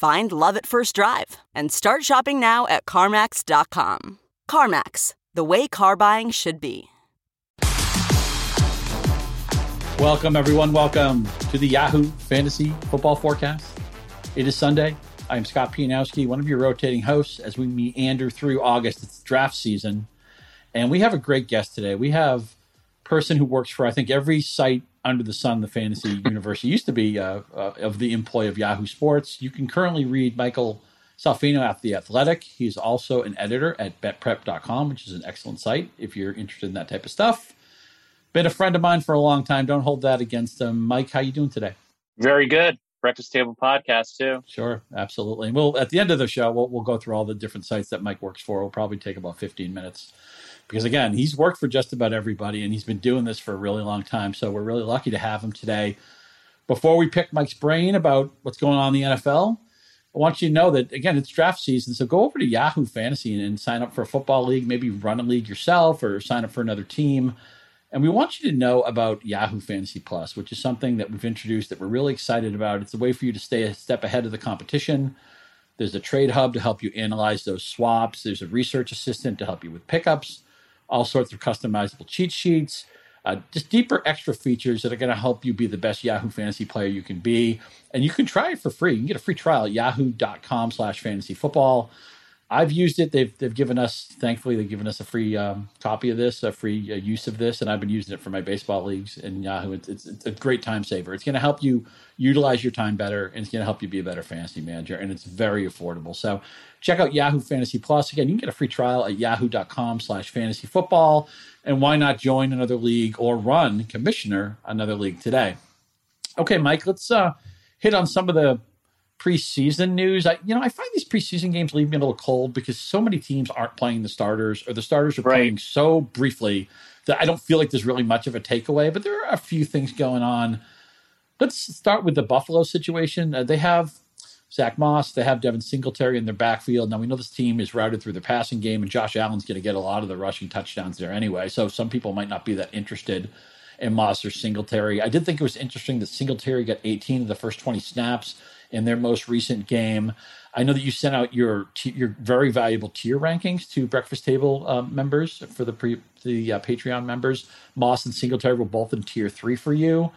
Find love at first drive and start shopping now at CarMax.com. CarMax, the way car buying should be. Welcome, everyone. Welcome to the Yahoo Fantasy Football Forecast. It is Sunday. I'm Scott Pianowski, one of your rotating hosts as we meander through August. It's draft season. And we have a great guest today. We have a person who works for, I think, every site under the sun, the fantasy universe. Used to be uh, uh, of the employ of Yahoo Sports. You can currently read Michael Salfino at The Athletic. He's also an editor at betprep.com, which is an excellent site if you're interested in that type of stuff. Been a friend of mine for a long time. Don't hold that against him. Mike, how you doing today? Very good. Breakfast Table podcast too. Sure, absolutely. And we'll at the end of the show, we'll, we'll go through all the different sites that Mike works for. It'll probably take about 15 minutes because again, he's worked for just about everybody and he's been doing this for a really long time. So we're really lucky to have him today. Before we pick Mike's brain about what's going on in the NFL, I want you to know that again, it's draft season. So go over to Yahoo Fantasy and, and sign up for a football league, maybe run a league yourself or sign up for another team. And we want you to know about Yahoo Fantasy Plus, which is something that we've introduced that we're really excited about. It's a way for you to stay a step ahead of the competition. There's a trade hub to help you analyze those swaps. There's a research assistant to help you with pickups all sorts of customizable cheat sheets, uh, just deeper extra features that are going to help you be the best Yahoo fantasy player you can be. And you can try it for free. You can get a free trial at yahoo.com slash fantasy football. I've used it. They've they've given us, thankfully, they've given us a free um, copy of this, a free uh, use of this, and I've been using it for my baseball leagues and Yahoo. It's, it's, it's a great time saver. It's going to help you utilize your time better, and it's going to help you be a better fantasy manager, and it's very affordable. So check out Yahoo Fantasy Plus. Again, you can get a free trial at yahoo.com/slash fantasy football, and why not join another league or run commissioner another league today? Okay, Mike, let's uh, hit on some of the preseason news. I, you know, I find these preseason games leave me a little cold because so many teams aren't playing the starters, or the starters are right. playing so briefly that I don't feel like there's really much of a takeaway. But there are a few things going on. Let's start with the Buffalo situation. Uh, they have Zack Moss, they have Devin Singletary in their backfield. Now we know this team is routed through the passing game, and Josh Allen's going to get a lot of the rushing touchdowns there anyway. So some people might not be that interested in Moss or Singletary. I did think it was interesting that Singletary got 18 of the first 20 snaps in their most recent game. I know that you sent out your your very valuable tier rankings to Breakfast Table uh, members for the pre, the uh, Patreon members. Moss and Singletary were both in tier three for you.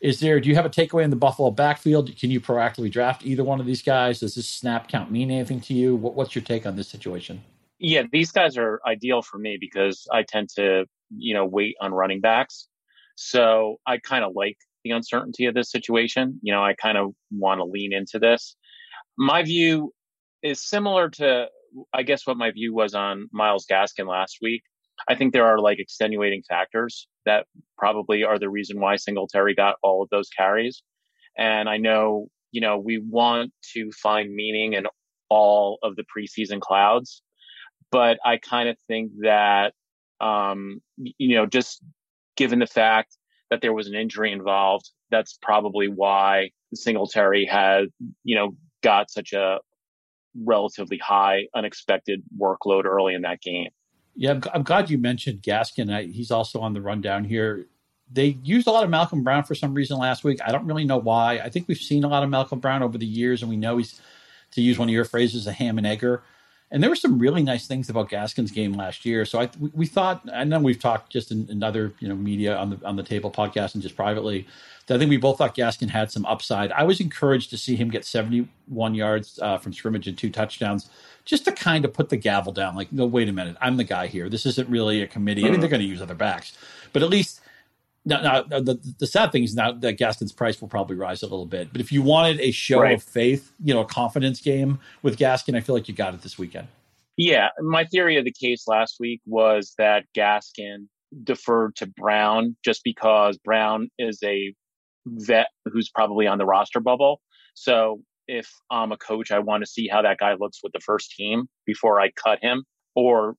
Is there? Do you have a takeaway in the Buffalo backfield? Can you proactively draft either one of these guys? Does this snap count mean anything to you? What, what's your take on this situation? Yeah, these guys are ideal for me because I tend to, you know, wait on running backs. So I kind of like the uncertainty of this situation. You know, I kind of want to lean into this. My view is similar to, I guess, what my view was on Myles Gaskin last week. I think there are like extenuating factors that probably are the reason why Singletary got all of those carries. And I know, you know, we want to find meaning in all of the preseason clouds, but I kind of think that, um, you know, just given the fact that there was an injury involved. That's probably why Singletary had, you know, got such a relatively high unexpected workload early in that game. Yeah, I'm, I'm glad you mentioned Gaskin. I, he's also on the rundown here. They used a lot of Malcolm Brown for some reason last week. I don't really know why. I think we've seen a lot of Malcolm Brown over the years, and we know he's, to use one of your phrases, a ham and egger. And there were some really nice things about Gaskin's game last year. So I we, thought, and then we've talked just in, in, other you know media on the on the table podcast and just privately. That I think we both thought Gaskin had some upside. I was encouraged to see him get 71 yards uh, from scrimmage and two touchdowns, just to kind of put the gavel down. Like, no, wait a minute, I'm the guy here. This isn't really a committee. I mean, they're going to use other backs, but at least now, now the, the sad thing is now that Gaskin's price will probably rise a little bit. But if you wanted a show right. of faith, you know, a confidence game with Gaskin, I feel like you got it this weekend. Yeah, my theory of the case last week was that Gaskin deferred to Brown just because Brown is a vet who's probably on the roster bubble. So if I'm a coach, I want to see how that guy looks with the first team before I cut him. Or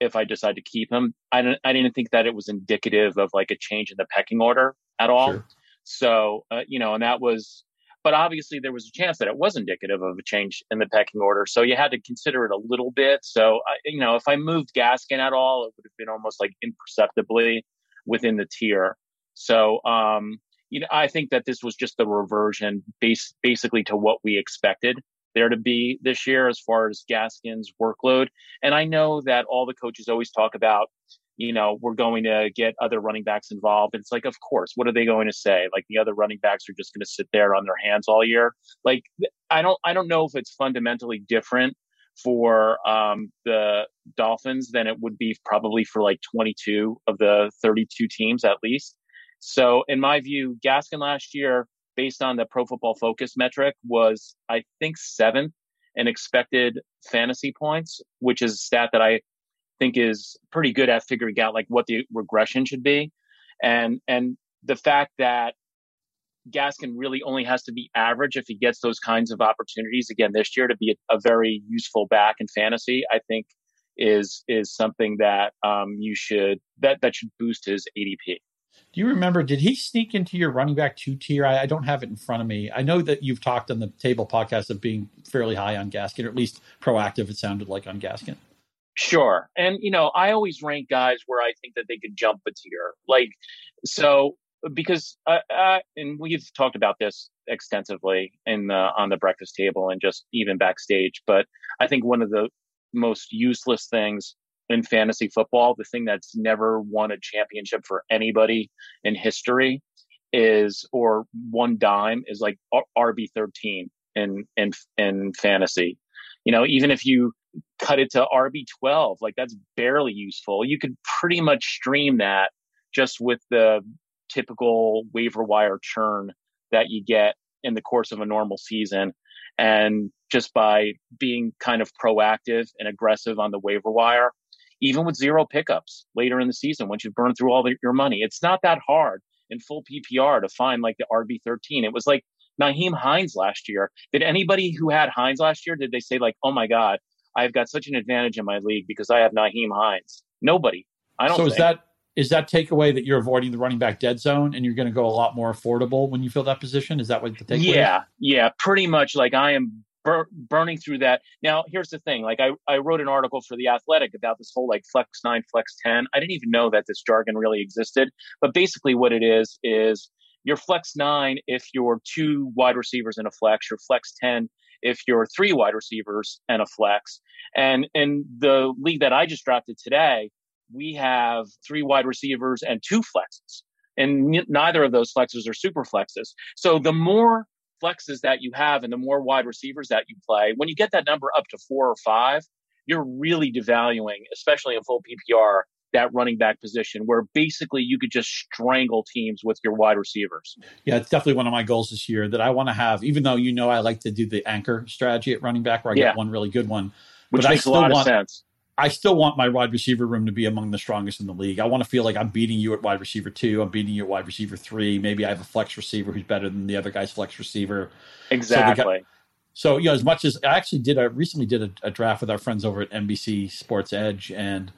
if I decide to keep him. I didn't, I didn't think that it was indicative of like a change in the pecking order at all. Sure. So, uh, you know, and that was, but obviously there was a chance that it was indicative of a change in the pecking order. So you had to consider it a little bit. So, I, you know, if I moved Gaskin at all, it would have been almost like imperceptibly within the tier. So, um, you know, I think that this was just the reversion base, basically to what we expected there to be this year as far as Gaskin's workload. And I know that all the coaches always talk about, you know, we're going to get other running backs involved. And it's like, of course, what are they going to say? Like the other running backs are just going to sit there on their hands all year. Like I don't, I don't know if it's fundamentally different for um, the Dolphins than it would be probably for like 22 of the 32 teams at least. So in my view, Gaskin last year based on the Pro Football Focus metric, was I think seventh in expected fantasy points, which is a stat that I think is pretty good at figuring out like what the regression should be, and and the fact that Gaskin really only has to be average if he gets those kinds of opportunities again this year to be a, a very useful back in fantasy. I think is is something that um, you should that that should boost his ADP. Do you remember? Did he sneak into your running back two tier? I, I, don't have it in front of me. I know that you've talked on the table podcast of being fairly high on Gaskin, or at least proactive. It sounded like on Gaskin. Sure, and you know, I always rank guys where I think that they could jump a tier. Like, so because uh, and we've talked about this extensively in the on the breakfast table and just even backstage. But I think one of the most useless things in fantasy football, the thing that's never won a championship for anybody in history is, or one dime is like RB thirteen in in in fantasy. You know, even if you cut it to RB twelve, like that's barely useful. You could pretty much stream that just with the typical waiver wire churn that you get in the course of a normal season. And just by being kind of proactive and aggressive on the waiver wire, even with zero pickups later in the season once you've burned through all the, your money. It's not that hard in full PPR to find like the RB13. It was like Nyheim Hines last year. Did anybody who had Hines last year, did they say like, oh my God, I've got such an advantage in my league because I have Nyheim Hines? Nobody. I don't So think. is that is that takeaway that you're avoiding the running back dead zone and you're going to go a lot more affordable when you fill that position? Is that what the takeaway Yeah, is? yeah, pretty much like I am bur- burning through that. Now, here's the thing: like I, I wrote an article for the Athletic about this whole like flex nine, flex ten. I didn't even know that this jargon really existed, but basically, what it is is your flex nine if you're two wide receivers in a flex, your flex ten if you're three wide receivers and a flex. And in the league that I just drafted today, we have three wide receivers and two flexes. And neither of those flexes are super flexes. So the more flexes that you have and the more wide receivers that you play, when you get that number up to four or five, you're really devaluing, especially in full PPR, that running back position where basically you could just strangle teams with your wide receivers. Yeah, it's definitely one of my goals this year that I want to have, even though you know I like to do the anchor strategy at running back where I yeah. get one really good one. Which but makes a lot want, of sense. I still want my wide receiver room to be among the strongest in the league. I want to feel like I'm beating you at wide receiver two. I'm beating you at wide receiver three. Maybe I have a flex receiver who's better than the other guy's flex receiver. Exactly. So, got, so you know, as much as I actually did, I recently did a, a, draft with our friends over at NBC Sports Edge, and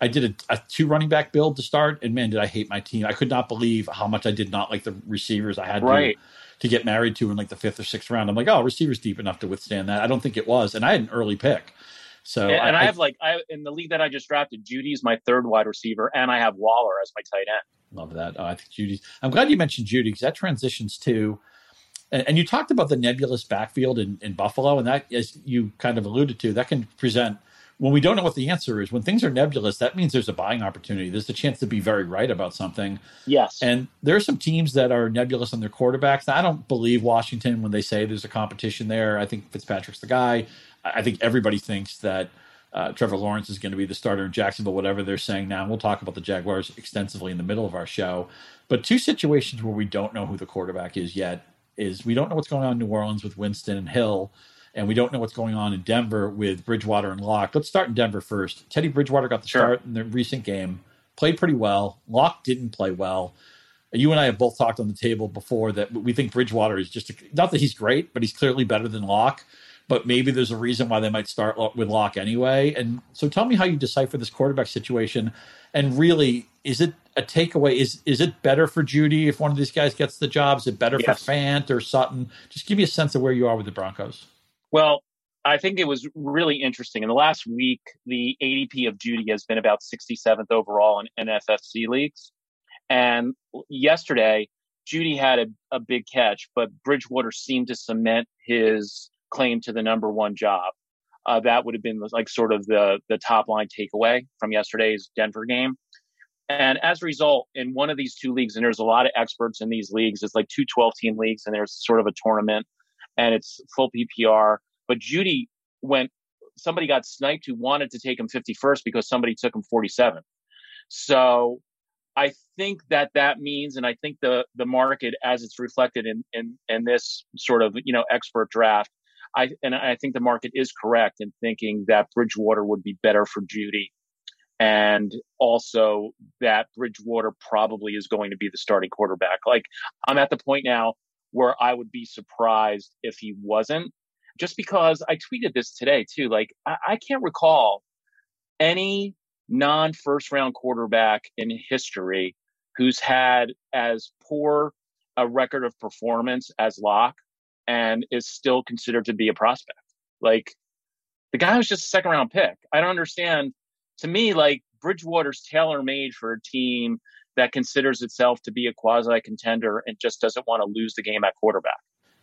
I did a, a, two running back build to start. And man, did I hate my team! I could not believe how much I did not like the receivers I had right. to, to get married to in like the fifth or sixth round. I'm like, oh, receivers deep enough to withstand that. I don't think it was, and I had an early pick. So and, and I, I, have like I in the league that I just drafted, Jeudy's my third wide receiver, and I have Waller as my tight end. Love that. Oh, I think Jeudy's. I'm glad you mentioned Jeudy because that transitions to And, and you talked about the nebulous backfield in, in Buffalo, and that, as you kind of alluded to, that can present when we don't know what the answer is, when things are nebulous, that means there's a buying opportunity. There's a chance to be very right about something. Yes. And there are some teams that are nebulous on their quarterbacks. I don't believe Washington when they say there's a competition there. I think Fitzpatrick's the guy. I think everybody thinks that uh, Trevor Lawrence is going to be the starter in Jacksonville, whatever they're saying now. And we'll talk about the Jaguars extensively in the middle of our show. But two situations where we don't know who the quarterback is yet is we don't know what's going on in New Orleans with Winston and Hill and we don't know what's going on in Denver with Bridgewater and Lock. Let's start in Denver first. Teddy Bridgewater got the sure. start in the recent game, played pretty well. Lock didn't play well. You and I have both talked on the table before that we think Bridgewater is just a, not that he's great, but he's clearly better than Lock. But maybe there's a reason why they might start with Lock anyway. And so, tell me how you decipher this quarterback situation. And really, is it a takeaway? Is is it better for Jeudy if one of these guys gets the job? Is it better yes. for Fant or Sutton? Just give me a sense of where you are with the Broncos. Well, I think it was really interesting. In the last week, the ADP of Jeudy has been about 67th overall in NFFC leagues. And yesterday, Jeudy had a, a big catch, but Bridgewater seemed to cement his claim to the number one job. Uh, that would have been like sort of the the top line takeaway from yesterday's Denver game. And as a result, in one of these two leagues, and there's a lot of experts in these leagues, it's like two 12 team leagues, and there's sort of a tournament and it's full PPR. But Jeudy went, somebody got sniped who wanted to take him 51st because somebody took him 47. So I think that that means, and I think the the market, as it's reflected in in in this sort of you know expert draft, I and I think the market is correct in thinking that Bridgewater would be better for Jeudy, and also that Bridgewater probably is going to be the starting quarterback. Like I'm at the point now where I would be surprised if he wasn't. Just because I tweeted this today too. Like I, I can't recall any non first round quarterback in history who's had as poor a record of performance as Lock and is still considered to be a prospect. Like the guy was just a second round pick. I don't understand. To me, like Bridgewater's tailor made for a team that considers itself to be a quasi contender and just doesn't want to lose the game at quarterback.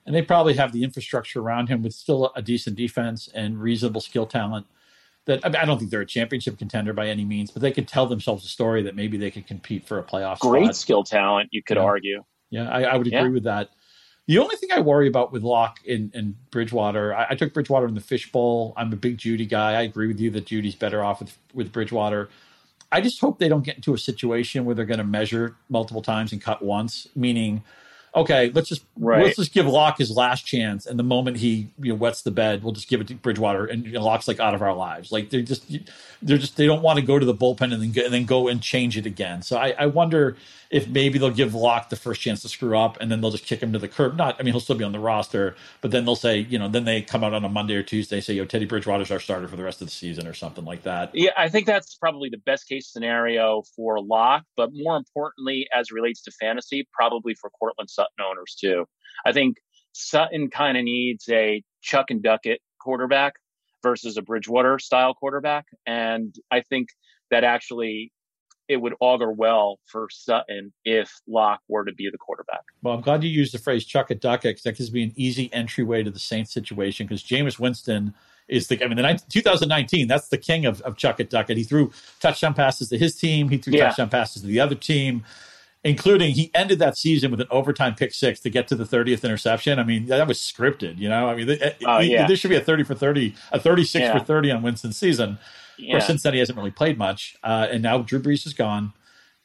And they probably have the infrastructure around him with still a decent defense and reasonable skill talent. That I, mean, I don't think they're a championship contender by any means, but they could tell themselves a story that maybe they could compete for a playoff. Great spot. skill talent, you could yeah. argue. Yeah, I, I would agree yeah. with that. The only thing I worry about with Lock and, and Bridgewater, I, I, took Bridgewater in the fishbowl. I'm a big Jeudy guy. I agree with you that Jeudy's better off with, with Bridgewater. I just hope they don't get into a situation where they're going to measure multiple times and cut once, meaning okay, let's just right. let's just give Lock his last chance, and the moment he you know wets the bed, we'll just give it to Bridgewater, and you know, Lock's like out of our lives. Like they're just they're just they don't want to go to the bullpen and then and then go and change it again. So I, I wonder if maybe they'll give Lock the first chance to screw up, and then they'll just kick him to the curb. Not, I mean, he'll still be on the roster, but then they'll say, you know, then they come out on a Monday or Tuesday, say, yo, Teddy Bridgewater's our starter for the rest of the season or something like that. Yeah, I think that's probably the best case scenario for Lock, but more importantly, as relates to fantasy, probably for Courtland Sutton owners too. I think Sutton kind of needs a Chuck and Duckett quarterback versus a Bridgewater style quarterback, and I think that actually it would augur well for Sutton if Lock were to be the quarterback. Well, I'm glad you used the phrase chuck and Duckett because that gives me an easy entryway to the Saints situation because Jameis Winston is the, I mean, the 2019, that's the king of, of chuck it Duckett. He threw touchdown passes to his team, he threw yeah. touchdown passes to the other team. Including, he ended that season with an overtime pick six to get to the 30th interception. I mean, that was scripted, you know. I mean, he, yeah. there should be a 30 for 30, a 36 yeah. for 30 on Winston's season. Yeah. Course, since then he hasn't really played much, uh, and now Drew Brees is gone.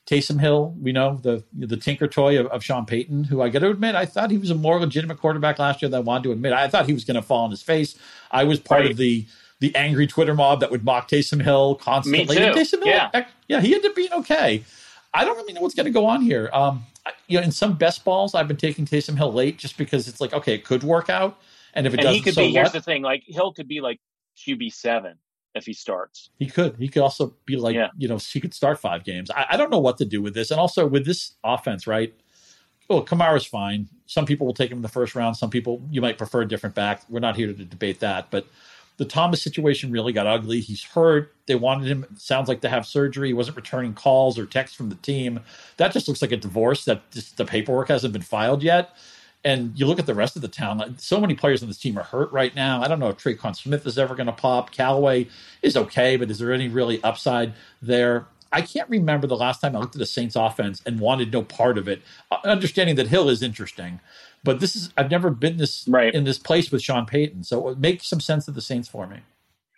Taysom Hill, we know the the tinker toy of, of Sean Payton, who I got to admit, I thought he was a more legitimate quarterback last year than I wanted to admit. I thought he was going to fall on his face. I was part right. of the the angry Twitter mob that would mock Taysom Hill constantly. Me too. Taysom Hill, yeah. yeah, he ended up being okay. I don't really know what's going to go on here. Um, you know, in some best balls, I've been taking Taysom Hill late just because it's like, okay, it could work out, and if it doesn't, he could so be. what? Here's the thing: like Hill could be like QB seven if he starts. He could. He could also be like, yeah. you know, he could start five games. I, I, don't know what to do with this. And also with this offense, right? Well, Kamara's fine. Some people will take him in the first round. Some people you might prefer a different back. We're not here to debate that. But the Thomas situation really got ugly. He's hurt. They wanted him, sounds like, to have surgery. He wasn't returning calls or texts from the team. That just looks like a divorce that just the paperwork hasn't been filed yet. And you look at the rest of the town, so many players on this team are hurt right now. I don't know if Tre'Quan Smith is ever going to pop. Callaway is okay, but is there any really upside there? I can't remember the last time I looked at the Saints offense and wanted no part of it. Uh, understanding that Hill is interesting, but this is I've never been this right. in this place with Sean Payton, so it makes some sense of the Saints for me.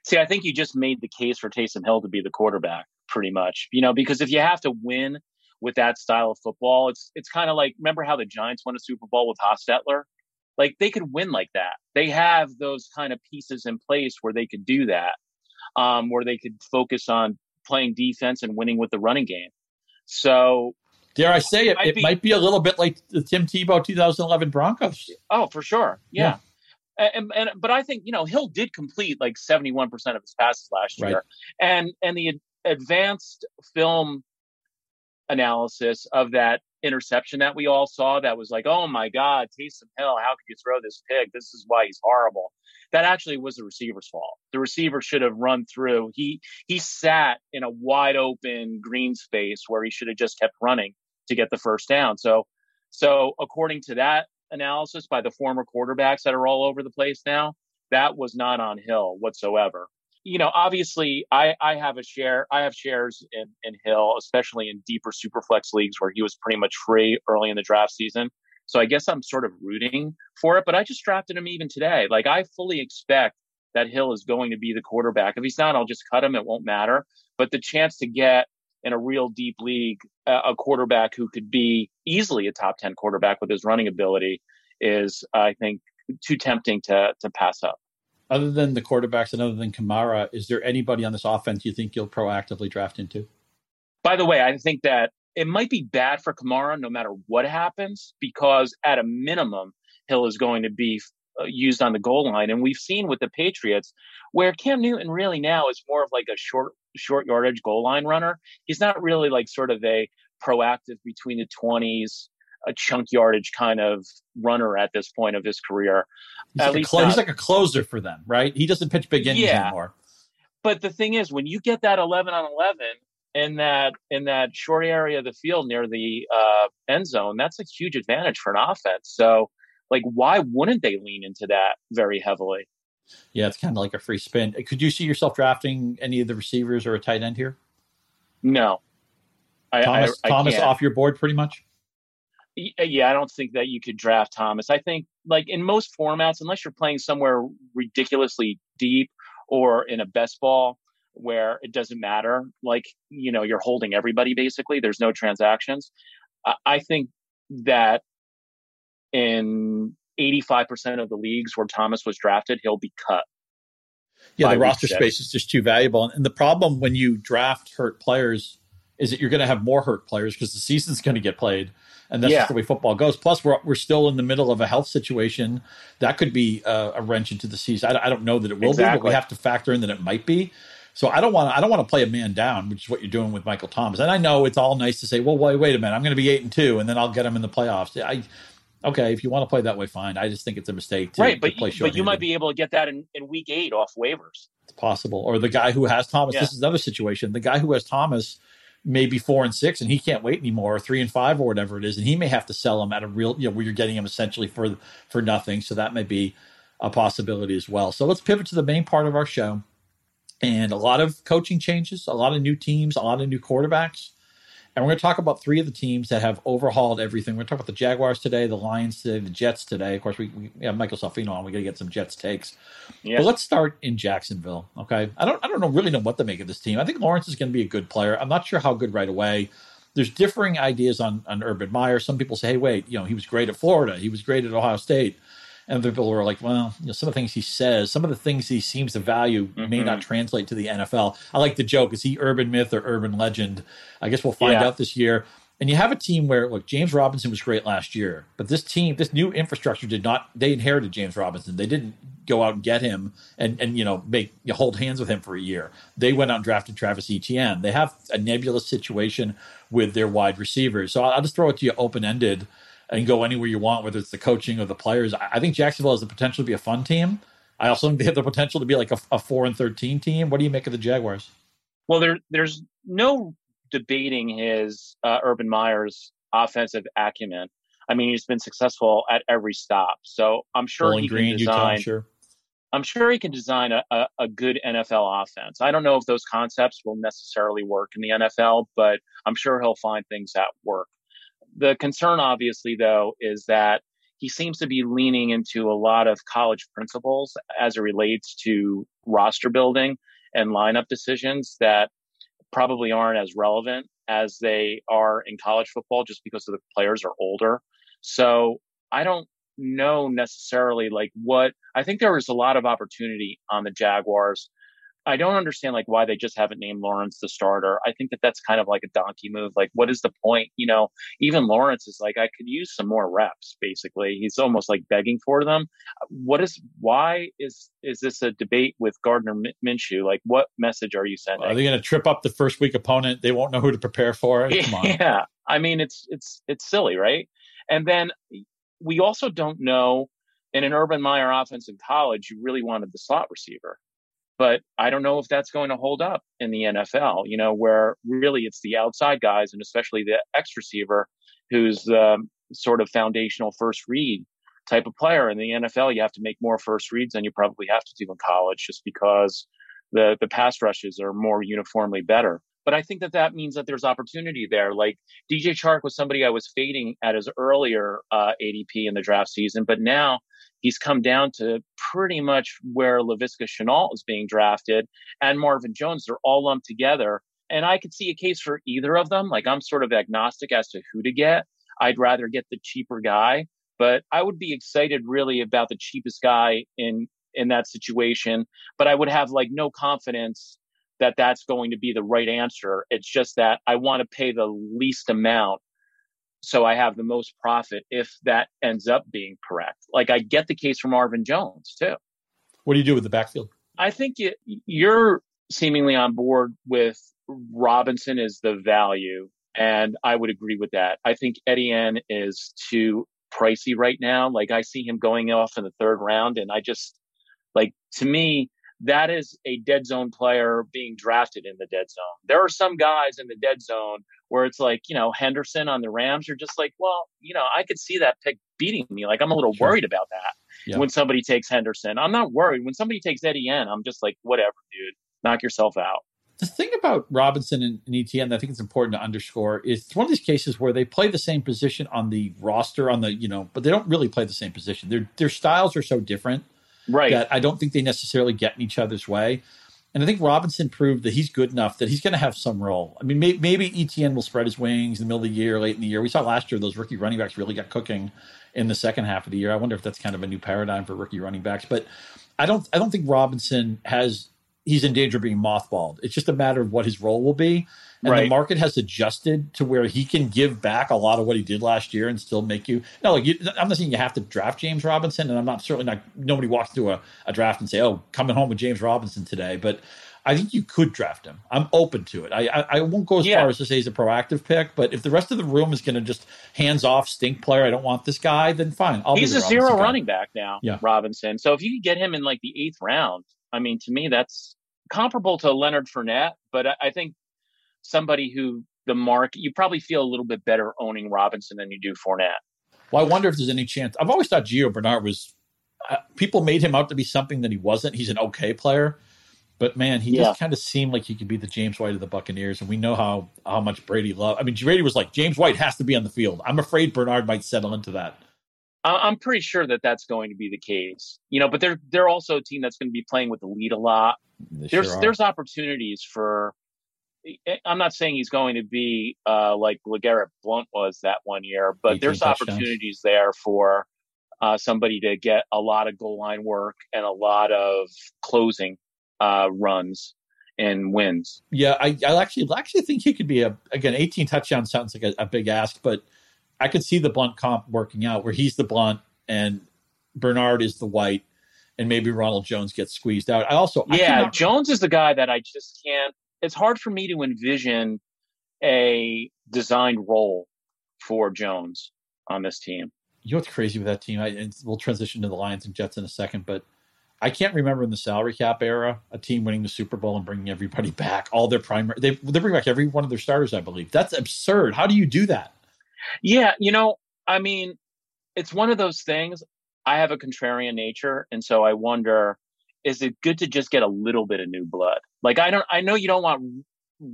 See, I think you just made the case for Taysom Hill to be the quarterback, pretty much. You know, because if you have to win with that style of football. It's it's kind of like remember how the Giants won a Super Bowl with Hostetler? Like they could win like that. They have those kind of pieces in place where they could do that, um, where they could focus on playing defense and winning with the running game. So, dare I say it? It, it be, might be a little bit like the Tim Tebow 2011 Broncos. Oh, for sure. Yeah. yeah. And, and but I think you know Hill did complete like 71% of his passes last year, right. and and the advanced film analysis of that interception that we all saw that was like, oh my God, Taysom Hill, how could you throw this pig? This is why he's horrible. That actually was the receiver's fault. The receiver should have run through. He he sat in a wide open green space where he should have just kept running to get the first down. So so according to that analysis by the former quarterbacks that are all over the place now, that was not on Hill whatsoever you know, obviously, I, I have a share. I have shares in, in Hill, especially in deeper superflex leagues where he was pretty much free early in the draft season. So I guess I'm sort of rooting for it. But I just drafted him even today. Like I fully expect that Hill is going to be the quarterback. If he's not, I'll just cut him. It won't matter. But the chance to get in a real deep league a quarterback who could be easily a top 10 quarterback with his running ability is, I think, too tempting to to pass up other than the quarterbacks and other than Kamara, is there anybody on this offense you think you'll proactively draft into? By the way, I think that it might be bad for Kamara no matter what happens because at a minimum, Hill is going to be uh, used on the goal line. And we've seen with the Patriots where Cam Newton really now is more of like a short, short yardage goal line runner. He's not really like sort of a proactive between the 20s, a chunk yardage kind of runner at this point of his career. He's, at like, least a, he's like a closer for them, right? He doesn't pitch big innings yeah. anymore. But the thing is, when you get that eleven on eleven in that in that short area of the field near the uh, end zone, that's a huge advantage for an offense. So, like, why wouldn't they lean into that very heavily? Yeah, it's kind of like a free spin. Could you see yourself drafting any of the receivers or a tight end here? No. Thomas, I, I, Thomas off your board pretty much? Uh, yeah, I don't think that you could draft Thomas. I think like in most formats, unless you're playing somewhere ridiculously deep or in a best ball where it doesn't matter, like, you know, you're holding everybody basically, there's no transactions. I think that in 85% of the leagues where Thomas was drafted, he'll be cut. Yeah, the roster space is just too valuable. And the problem when you draft hurt players is that you're going to have more hurt players because the season's going to get played and that's yeah. just the way football goes. Plus, we're we're still in the middle of a health situation that could be a, a wrench into the season. I, I, don't know that it will exactly. be, but we have to factor in that it might be. So I don't want I don't want to play a man down, which is what you're doing with Michael Thomas. And I know it's all nice to say, well, wait, wait a minute, I'm going to be eight and two, and then I'll get him in the playoffs. I okay, if you want to play that way, fine. I just think it's a mistake to, right, but, to play but you might be able to get that in, in week eight off waivers. It's possible. Or the guy who has Thomas. Yeah. This is another situation. The guy who has Thomas maybe four and six and he can't wait anymore or three and five or whatever it is and he may have to sell them at a real you know where you're getting him essentially for for nothing so that may be a possibility as well so let's pivot to the main part of our show and a lot of coaching changes a lot of new teams a lot of new quarterbacks and we're going to talk about three of the teams that have overhauled everything. We're going to talk about the Jaguars today, the Lions today, the Jets today. Of course, we, we have Michael Salfino on. We got to get some Jets takes. Yeah. But let's start in Jacksonville. Okay, I don't I don't know really know what to make of this team. I think Lawrence is going to be a good player. I'm not sure how good right away. There's differing ideas on on Urban Meyer. Some people say, hey, wait, you know, he was great at Florida. He was great at Ohio State. And people were like, well, you know, some of the things he says, some of the things he seems to value mm-hmm. may not translate to the NFL. I like the joke. Is he urban myth or urban legend? I guess we'll find yeah. out this year. And you have a team where, look, James Robinson was great last year, but this team, this new infrastructure did not, they inherited James Robinson. They didn't go out and get him and, and you know, make, you hold hands with him for a year. They went out and drafted Travis Etienne. They have a nebulous situation with their wide receivers. So I'll, I'll just throw it to you open ended and go anywhere you want, whether it's the coaching or the players. I think Jacksonville has the potential to be a fun team. I also think they have the potential to be like a, a four and thirteen team. What do you make of the Jaguars? Well, there there's no debating his uh, Urban Meyer's offensive acumen. I mean, he's been successful at every stop. So I'm sure Bowling he Green, can design. I'm sure. I'm sure he can design a, a, a good NFL offense. I don't know if those concepts will necessarily work in the NFL, but I'm sure he'll find things that work. The concern, obviously, though, is that he seems to be leaning into a lot of college principles as it relates to roster building and lineup decisions that probably aren't as relevant as they are in college football just because the players are older. So I don't know necessarily like what I think there was a lot of opportunity on the Jaguars. I don't understand like why they just haven't named Lawrence the starter. I think that that's kind of like a donkey move. Like, what is the point? You know, even Lawrence is like, I could use some more reps. Basically, he's almost like begging for them. What is? Why is is this a debate with Gardner Minshew? Like, what message are you sending? Are they going to trip up the first week opponent? They won't know who to prepare for. Come on. Yeah, I mean, it's it's it's silly, right? And then we also don't know. In an Urban Meyer offense in college, you really wanted the slot receiver but I don't know if that's going to hold up in the NFL, you know, where really it's the outside guys and especially the X receiver who's um, sort of foundational first read type of player. In the NFL, you have to make more first reads than you probably have to do in college just because the, the pass rushes are more uniformly better. But I think that that means that there's opportunity there. Like DJ Chark was somebody I was fading at his earlier uh, ADP in the draft season, but now he's come down to pretty much where Laviska Shenault is being drafted and Marvin Jones. They're all lumped together. And I could see a case for either of them. Like I'm sort of agnostic as to who to get. I'd rather get the cheaper guy, but I would be excited really about the cheapest guy in in that situation. But I would have like no confidence that that's going to be the right answer. It's just that I want to pay the least amount so I have the most profit if that ends up being correct. Like I get the case from Marvin Jones too. What do you do with the backfield? I think it, you're seemingly on board with Robinson is the value, and I would agree with that. I think Eddie Etienne is too pricey right now. Like I see him going off in the third round, and I just like to me that is a dead zone player being drafted in the dead zone. There are some guys in the dead zone where it's like, you know, Henderson on the Rams, you're just like, well, you know, I could see that pick beating me. Like, I'm a little sure. worried about that yeah. when somebody takes Henderson. I'm not worried. When somebody takes Etienne, I'm just like, whatever, dude, knock yourself out. The thing about Robinson and, and Etienne that I think it's important to underscore is it's one of these cases where they play the same position on the roster, on the, you know, but they don't really play the same position. Their, their styles are so different right. that I don't think they necessarily get in each other's way. And I think Robinson proved that he's good enough that he's going to have some role. I mean, may, maybe Etienne will spread his wings in the middle of the year, late in the year. We saw last year those rookie running backs really got cooking in the second half of the year. I wonder if that's kind of a new paradigm for rookie running backs. But I don't, I don't think Robinson has. He's in danger of being mothballed. It's just a matter of what his role will be. And right. the market has adjusted to where he can give back a lot of what he did last year and still make you. No, like you, I'm not saying you have to draft James Robinson, and I'm not certainly not. Nobody walks through a, a draft and say, "Oh, coming home with James Robinson today." But I think you could draft him. I'm open to it. I I, I won't go as yeah. far as to say he's a proactive pick, but if the rest of the room is going to just hands off stink player, I don't want this guy, then fine. I'll he's a zero guy. running back now, yeah. Robinson. So if you could get him in like the eighth round, I mean, to me that's comparable to Leonard Fournette, but I, I think somebody who the mark you probably feel a little bit better owning Robinson than you do Fournette. Well, I wonder if there's any chance. I've always thought Gio Bernard was. Uh, people made him out to be something that he wasn't. He's an okay player, but man, he yeah. just kind of seemed like he could be the James White of the Buccaneers, and we know how how much Brady loved. I mean, Brady was like James White has to be on the field. I'm afraid Bernard might settle into that. I'm pretty sure that that's going to be the case, you know. But they're they're also a team that's going to be playing with the lead a lot. They there's sure there's opportunities for. I'm not saying he's going to be uh, like LeGarrette Blount was that one year, but there's opportunities there for uh, somebody to get a lot of goal line work and a lot of closing uh, runs and wins. Yeah, I, I actually actually think he could be a again 18 touchdowns sounds like a, a, big ask, but I could see the Blount comp working out where he's the Blount and Bernard is the white, and maybe Ronald Jones gets squeezed out. I also yeah, I cannot... Jones is the guy that I just can't. It's hard for me to envision a designed role for Jones on this team. You know what's crazy with that team? I, we'll transition to the Lions and Jets in a second, but I can't remember in the salary cap era a team winning the Super Bowl and bringing everybody back. All their primary, they they bring back every one of their starters, I believe. That's absurd. How do you do that? Yeah, you know, I mean, it's one of those things. I have a contrarian nature, and so I wonder: is it good to just get a little bit of new blood? Like I don't, I know you don't want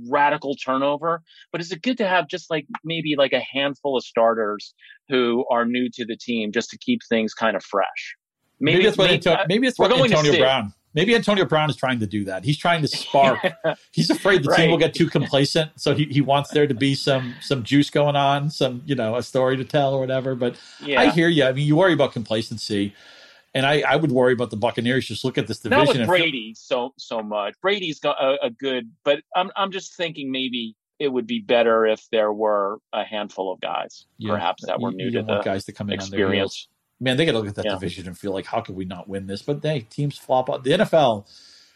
radical turnover, but is it good to have just like maybe like a handful of starters who are new to the team just to keep things kind of fresh? Maybe, maybe that's what, uh, maybe, Anto- maybe it's what Antonio Brown. Maybe Antonio Brown is trying to do that. He's trying to spark. He's afraid the right. team will get too complacent, so he, he wants there to be some some juice going on, some you know a story to tell or whatever. But yeah. I hear you. I mean, you worry about complacency, and I, I would worry about the Buccaneers. Just look at this division. Not with Brady so so much. Brady's got a, a good, but I'm I'm just thinking maybe it would be better if there were a handful of guys, yeah. perhaps that were new you to the guys to come in experience man, they got to look at that yeah. division and feel like, how could we not win this? But hey, teams flop out. The NFL,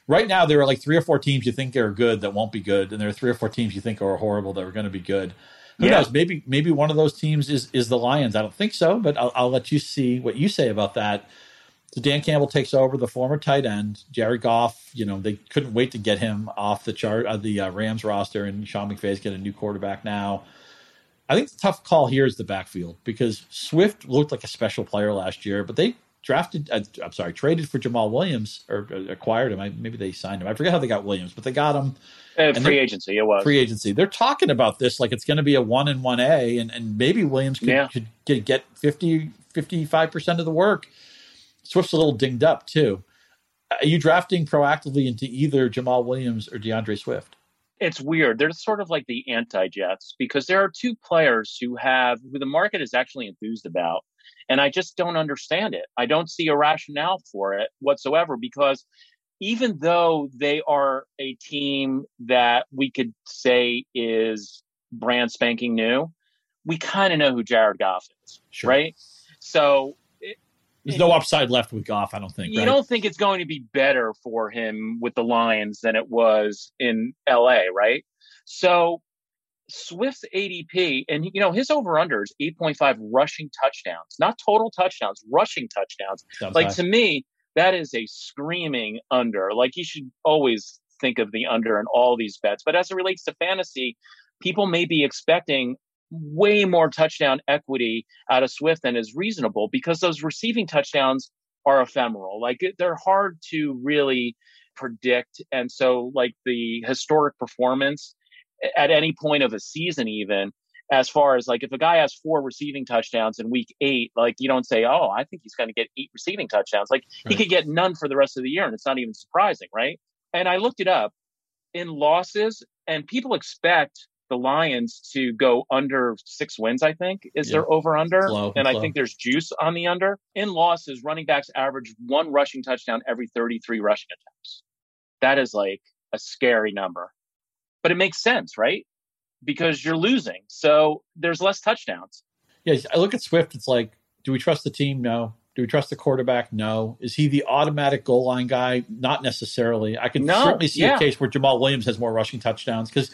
right now, there are like three or four teams you think are good that won't be good, and there are three or four teams you think are horrible that are going to be good. Who yeah. knows? Maybe maybe one of those teams is is the Lions. I don't think so, but I'll, I'll let you see what you say about that. So Dan Campbell takes over the former tight end Jared Goff. You know they couldn't wait to get him off the chart of uh, the uh, Rams roster, and Sean McVay's get a new quarterback now. I think the tough call here is the backfield because Swift looked like a special player last year, but they drafted, uh, I'm sorry, traded for Jamaal Williams or uh, acquired him. I, maybe they signed him. I forget how they got Williams, but they got him. Uh, free agency, it was free agency. They're talking about this like it's going to be a one and one A, and and maybe Williams could, yeah. could get, get 50, 55 percent of the work. Swift's a little dinged up too. Are you drafting proactively into either Jamaal Williams or D'Andre Swift? it's weird. They're sort of like the anti Jets because there are two players who have who the market is actually enthused about. And I just don't understand it. I don't see a rationale for it whatsoever because even though they are a team that we could say is brand spanking new, we kind of know who Jared Goff is, sure. right? So there's no upside left with Goff, I don't think. You right? don't think it's going to be better for him with the Lions than it was in LA, right? So Swift's ADP, and you know his over under is 8.5 rushing touchdowns, not total touchdowns, rushing touchdowns. like to me, that is a screaming under. Like you should always think of the under in all these bets. But as it relates to fantasy, people may be expecting way more touchdown equity out of Swift than is reasonable because those receiving touchdowns are ephemeral. Like they're hard to really predict. And so, like the historic performance at any point of a season, even as far as like if a guy has four receiving touchdowns in week eight, like you don't say, oh, I think he's going to get eight receiving touchdowns. Like right. he could get none for the rest of the year, and it's not even surprising, right? And I looked it up in losses, and people expect the Lions to go under six wins, I think, is yeah. their over under. And I think there's juice on the under. In losses, running backs average one rushing touchdown every 33 rushing attempts. That is like a scary number. But it makes sense, right? Because you're losing. So there's less touchdowns. Yeah, I look at Swift, it's like, do we trust the team? No. Do we trust the quarterback? No. Is he the automatic goal line guy? Not necessarily. I can no, certainly see yeah. a case where Jamaal Williams has more rushing touchdowns because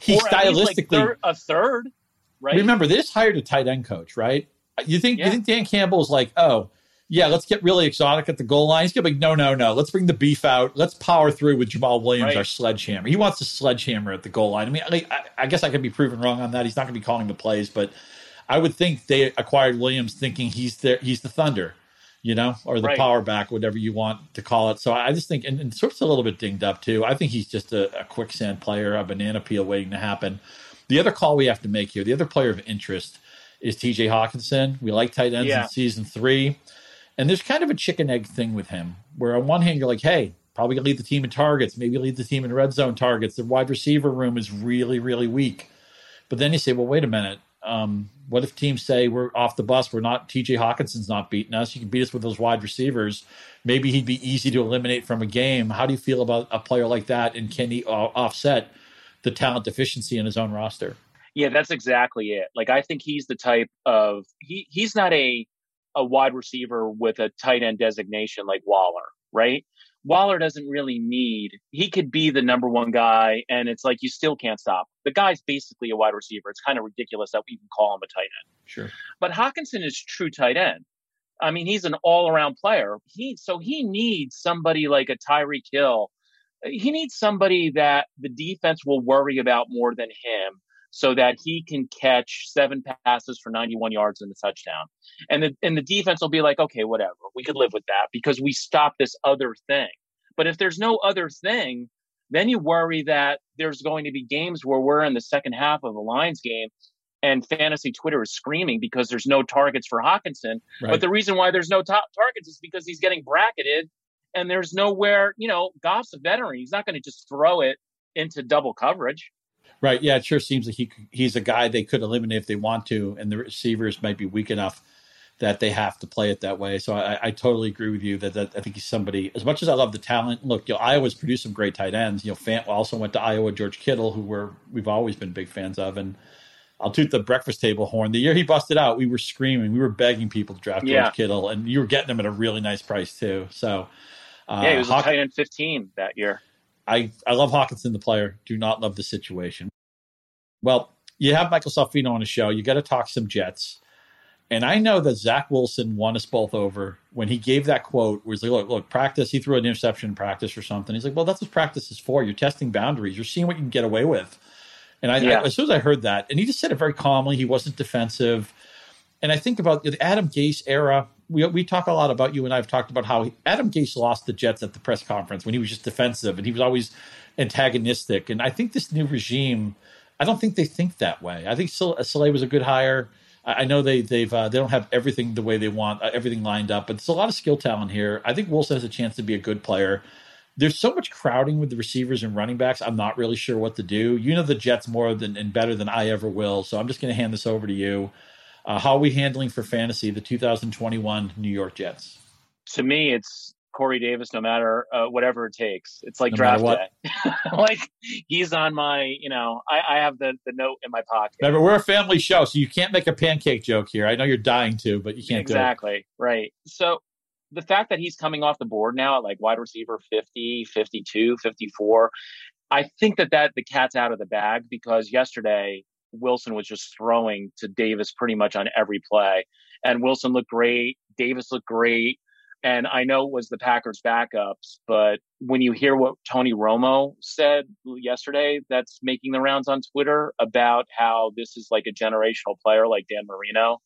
he stylistically like third, a third, right? Remember, they just hired a tight end coach, right? You think yeah. you think Dan Campbell Campbell's like, oh, yeah, let's get really exotic at the goal line. He's gonna be like, no, no, no. Let's bring the beef out. Let's power through with Jamaal Williams, right. our sledgehammer. He wants a sledgehammer at the goal line. I mean, I, I guess I could be proven wrong on that. He's not gonna be calling the plays, but I would think they acquired Williams thinking he's there. He's the Thunder you know, or the right. power back, whatever you want to call it. So I just think, and, and Swift's a little bit dinged up too. I think he's just a, a, quicksand player, a banana peel waiting to happen. The other call we have to make here, the other player of interest is TJ Hockenson. We like tight ends yeah. in season three. And there's kind of a chicken egg thing with him, where on one hand, you're like, hey, probably lead the team in targets, maybe lead the team in red zone targets. The wide receiver room is really, really weak. But then you say, well, wait a minute. Um, what if teams say we're off the bus? We're not TJ Hockenson's not beating us. You can beat us with those wide receivers. Maybe he'd be easy to eliminate from a game. How do you feel about a player like that? And can he uh, offset the talent deficiency in his own roster? Yeah, that's exactly it. Like I think he's the type of he he's not a a wide receiver with a tight end designation like Waller, right? Waller doesn't really need, he could be the number one guy, and it's like you still can't stop. The guy's basically a wide receiver. It's kind of ridiculous that we even call him a tight end. Sure. But Hockenson is true tight end. I mean, he's an all around player. He so he needs somebody like a Tyreek Hill. He needs somebody that the defense will worry about more than him so that he can catch seven passes for 91 yards and a touchdown. And the and the defense will be like, okay, whatever, we could live with that because we stopped this other thing. But if there's no other thing, then you worry that there's going to be games where we're in the second half of a Lions game and fantasy Twitter is screaming because there's no targets for Hockenson. Right. But the reason why there's no top targets is because he's getting bracketed and there's nowhere, you know, Goff's a veteran. He's not going to just throw it into double coverage. Right. Yeah, it sure seems like he he's a guy they could eliminate if they want to, and the receivers might be weak enough that they have to play it that way. So I, I totally agree with you that, that I think he's somebody. As much as I love the talent, look, you know, Iowa's produced some great tight ends. You know, Fant also went to Iowa. George Kittle, who we're we've always been big fans of, and I'll toot the breakfast table horn. The year he busted out, we were screaming, we were begging people to draft yeah. George Kittle, and you were getting him at a really nice price too. So uh, yeah, he was Haw- a tight end fifteen that year. I I love Hockenson, the player. Do not love the situation. Well, you have Michael Salfino on the show. You got to talk some Jets. And I know that Zach Wilson won us both over when he gave that quote where he's like, look, look, practice. He threw an interception in practice or something. He's like, well, that's what practice is for. You're testing boundaries. You're seeing what you can get away with. And I, yeah. I, as soon as I heard that, and he just said it very calmly, he wasn't defensive. And I think about the Adam Gase era. We, we talk a lot about you and I have talked about how Adam Gase lost the Jets at the press conference when he was just defensive and he was always antagonistic. And I think this new regime – I don't think they think that way. I think Saleh was a good hire. I know they they've uh, they don't have everything the way they want, uh, everything lined up, but there's a lot of skill talent here. I think Wilson has a chance to be a good player. There's so much crowding with the receivers and running backs. I'm not really sure what to do. You know the Jets more than and better than I ever will, so I'm just going to hand this over to you. Uh, how are we handling for fantasy the 2021 New York Jets? To me, it's Corey Davis no matter uh, whatever it takes. It's like no draft day. like he's on my, you know, I, I, have the, the note in my pocket. Remember, we're a family show, so you can't make a pancake joke here. I know you're dying to, but you can't exactly right. So the fact that he's coming off the board now at like wide receiver 50, 52, 54, I think that that the cat's out of the bag because yesterday Wilson was just throwing to Davis pretty much on every play, and Wilson looked great. Davis looked great. And I know it was the Packers backups, but when you hear what Tony Romo said yesterday, that's making the rounds on Twitter about how this is like a generational player like Dan Marino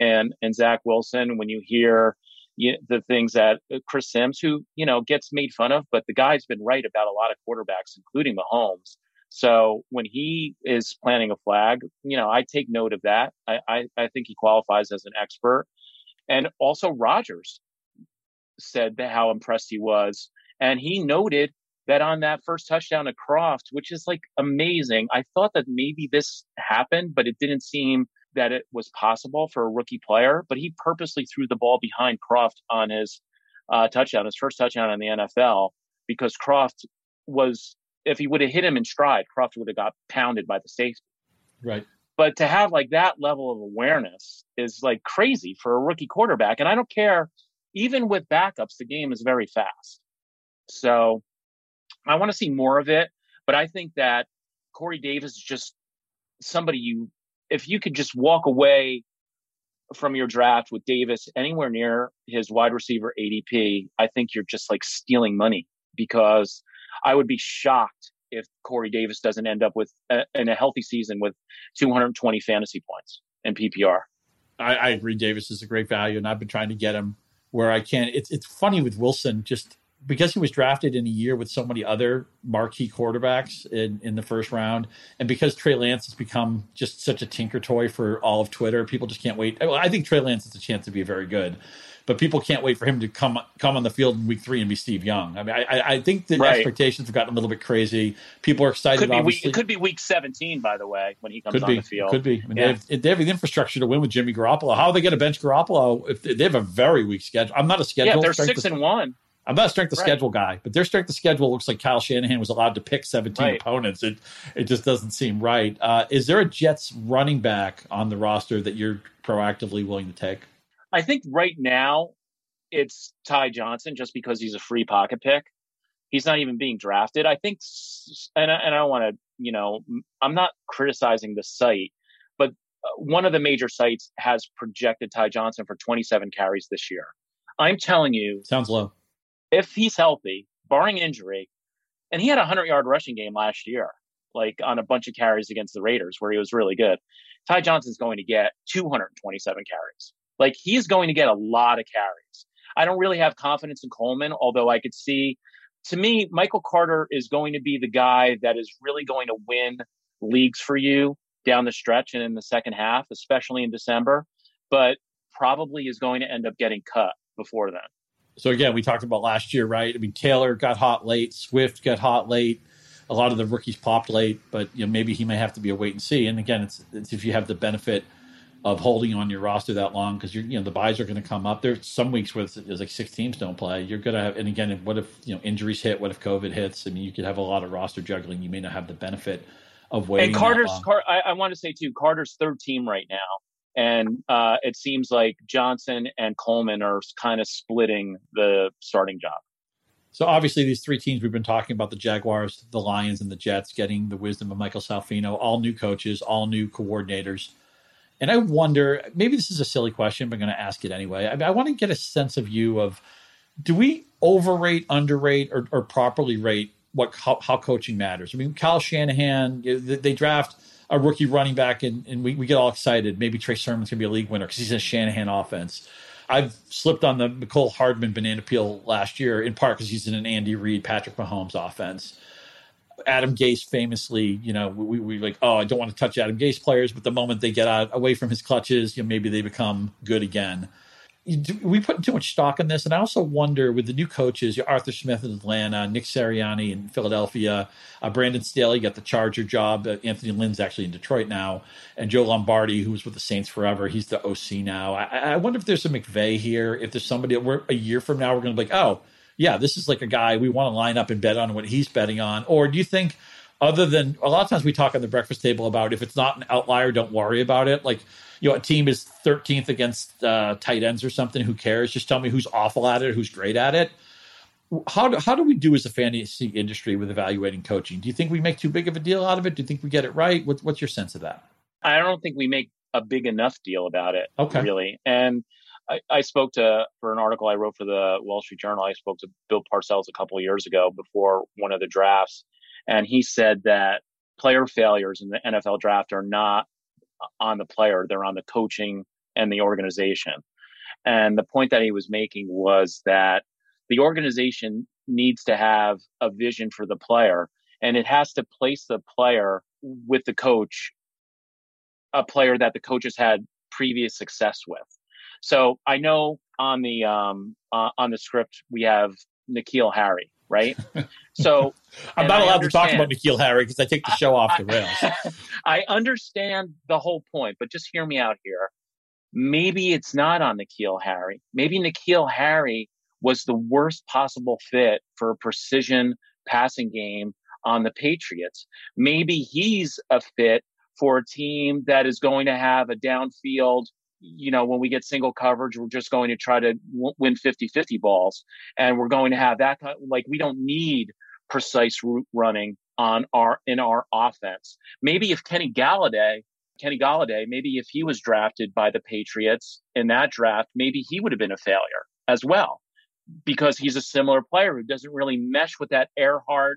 and, and Zach Wilson, when you hear you, the things that uh, Chris Sims, who, you know, gets made fun of, but the guy's been right about a lot of quarterbacks, including Mahomes. So when he is planting a flag, you know, I take note of that. I, I, I think he qualifies as an expert. And also Rodgers said how impressed he was. And he noted that on that first touchdown to Kroft, which is like amazing, I thought that maybe this happened, but it didn't seem that it was possible for a rookie player. But he purposely threw the ball behind Kroft on his uh, touchdown, his first touchdown in the NFL, because Kroft was, if he would have hit him in stride, Kroft would have got pounded by the safety. Right. But to have like that level of awareness is like crazy for a rookie quarterback. And I don't care even with backups, the game is very fast. So I want to see more of it, but I think that Corey Davis is just somebody you, if you could just walk away from your draft with Davis anywhere near his wide receiver ADP, I think you're just like stealing money because I would be shocked if Corey Davis doesn't end up with a, in a healthy season with 220 fantasy points in PPR. I, I agree. Davis is a great value, and I've been trying to get him where I can. It's it's funny with Wilson just because he was drafted in a year with so many other marquee quarterbacks in, in the first round, and because Trey Lance has become just such a tinker toy for all of Twitter, people just can't wait. I think Trey Lance has a chance to be very good, but people can't wait for him to come come on the field in week three and be Steve Young. I mean, I, I think the right. expectations have gotten a little bit crazy. People are excited. Could be week, it could be week seventeen, by the way, when he comes could on be, the field. Could be. I mean, yeah. they, have, they have the infrastructure to win with Jimmy Garoppolo. How are they going to bench Garoppolo if they, they have a very weak schedule? I'm not a schedule. Yeah, they're six and one. I'm not a strength of right. schedule guy, but their strength of schedule looks like Kyle Shanahan was allowed to pick 17 right. opponents. It it just doesn't seem right. Uh, is there a Jets running back on the roster that you're proactively willing to take? I think right now it's Ty Johnson just because he's a free pocket pick. He's not even being drafted. I think, and I, and I don't want to, you know, I'm not criticizing the site, but uh, one of the major sites has projected Ty Johnson for 27 carries this year. I'm telling you, sounds low if he's healthy, barring injury, and he had a 100 yard rushing game last year. like on a bunch of carries against the Raiders where he was really good. Ty Johnson's going to get 227 carries. Like he's going to get a lot of carries. I don't really have confidence in Coleman, although I could see to me, Michael Carter is going to be the guy that is really going to win leagues for you down the stretch and in the second half, especially in December, but probably is going to end up getting cut before then. So again, we talked about last year, right? I mean, Taylor got hot late, Swift got hot late. A lot of the rookies popped late, but you know maybe he may have to be a wait and see. And again, it's, it's if you have the benefit of holding on your roster that long because you're you know the buys are going to come up. There's some weeks where there's like six teams don't play. You're going to have and again, what if you know injuries hit? What if COVID hits? I mean, you could have a lot of roster juggling. You may not have the benefit of waiting. And Carter's Car- I, I want to say too, Carter's third team right now, and uh, it seems like Johnson and Coleman are kind of splitting the starting job. So obviously, these three teams we've been talking about the Jaguars, the Lions, and the Jets getting the wisdom of Michael Salfino, all new coaches, all new coordinators. And I wonder, maybe this is a silly question, but I'm going to ask it anyway. I, I want to get a sense of you of do we overrate, underrate, or, or properly rate what how, how, coaching matters? I mean, Kyle Shanahan, they draft a rookie running back, and, and we, we get all excited. Maybe Trey Sermon's going to be a league winner because he's in a Shanahan offense. I've slipped on the Mecole Hardman banana peel last year, in part because he's in an Andy Reid, Patrick Mahomes offense. Adam Gase famously, you know, we, we like, oh, I don't want to touch Adam Gase players, but the moment they get out away from his clutches, you know, maybe they become good again. We put too much stock in this, and I also wonder with the new coaches, Arthur Smith in Atlanta, Nick Sirianni in Philadelphia, uh, Brandon Staley got the Charger job. Uh, Anthony Lynn's actually in Detroit now, and Joe Lombardi, who was with the Saints forever, he's the OC now. I, I wonder if there's a McVay here. If there's somebody, we're a year from now, we're going to be like, oh, yeah, this is like a guy we want to line up and bet on what he's betting on? Or do you think, other than a lot of times we talk on the breakfast table about if it's not an outlier, don't worry about it. Like, you know, a team is 13th against uh, tight ends or something. Who cares? Just tell me who's awful at it, who's great at it. How do, how do we do as a fantasy industry with evaluating coaching? Do you think we make too big of a deal out of it? Do you think we get it right? What, what's your sense of that? I don't think we make a big enough deal about it. Okay. Really. And I, I, spoke to for an article I wrote for the Wall Street Journal. I spoke to Bill Parcells a couple of years ago before one of the drafts, and he said that player failures in the NFL draft are not on the player; they're on the coaching and the organization. And the point that he was making was that the organization needs to have a vision for the player, and it has to place the player with the coach, a player that the coach has had previous success with. So I know on the um, uh, on the script we have N'Keal Harry, right? So I'm not allowed to talk about N'Keal Harry because I take the show off the rails. I understand the whole point, but just hear me out here. Maybe it's not on N'Keal Harry. Maybe N'Keal Harry was the worst possible fit for a precision passing game on the Patriots. Maybe he's a fit for a team that is going to have a downfield you know, when we get single coverage, we're just going to try to win 50 50 balls. And we're going to have that, like, we don't need precise route running on our, in our offense. Maybe if Kenny Golladay, Kenny Golladay, maybe if he was drafted by the Patriots in that draft, maybe he would have been a failure as well because he's a similar player who doesn't really mesh with that Erhardt,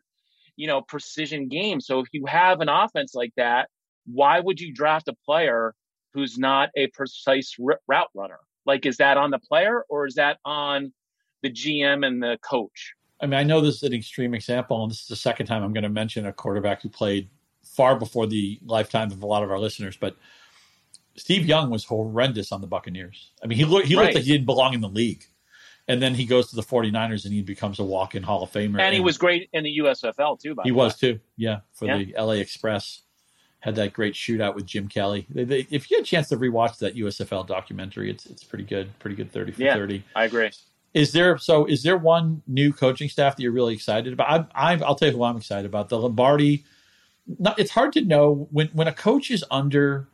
you know, precision game. So if you have an offense like that, why would you draft a player who's not a precise r- route runner? Like, is that on the player or is that on the GM and the coach? I mean, I know this is an extreme example, and this is the second time I'm going to mention a quarterback who played far before the lifetime of a lot of our listeners, but Steve Young was horrendous on the Buccaneers. I mean, he looked he right. looked like he didn't belong in the league. And then he goes to the 49ers and he becomes a walk-in Hall of Famer. And, and he was great in the USFL too, He was too. Yeah, for yeah. the LA Express had that great shootout with Jim Kelly. They, they, if you get a chance to rewatch that USFL documentary, it's it's pretty good, pretty good thirty for yeah, thirty. I agree. Is there so? Is there one new coaching staff that you're really excited about? I, I, will tell you who I'm excited about. The Lombardi. Not, it's hard to know when when a coach is under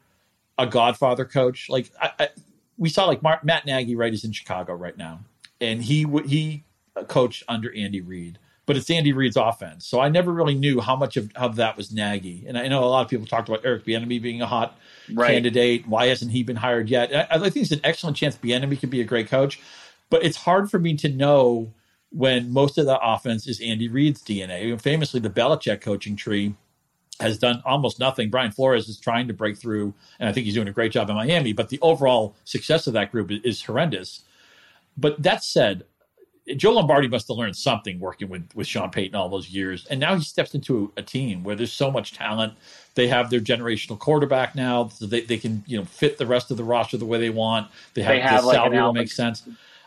a Godfather coach. Like I, I, we saw, like Mark, Matt Nagy, right, is in Chicago right now, and he he coached under Andy Reid but it's Andy Reid's offense. So I never really knew how much of, of that was Nagy. And I know a lot of people talked about Eric Bieniemy being a hot right. candidate. Why hasn't he been hired yet? I, I, think it's an excellent chance Bieniemy could be a great coach, but it's hard for me to know when most of the offense is Andy Reid's DNA. Famously, the Belichick coaching tree has done almost nothing. Brian Flores is trying to break through, and I think he's doing a great job in Miami. But the overall success of that group is, is horrendous. But that said, Joe Lombardi must have learned something working with with Sean Payton all those years, and now he steps into a, a team where there's so much talent. They have their generational quarterback now, so they, they can you know fit the rest of the roster the way they want. They have, They have the like salary an will Alvin- make sense.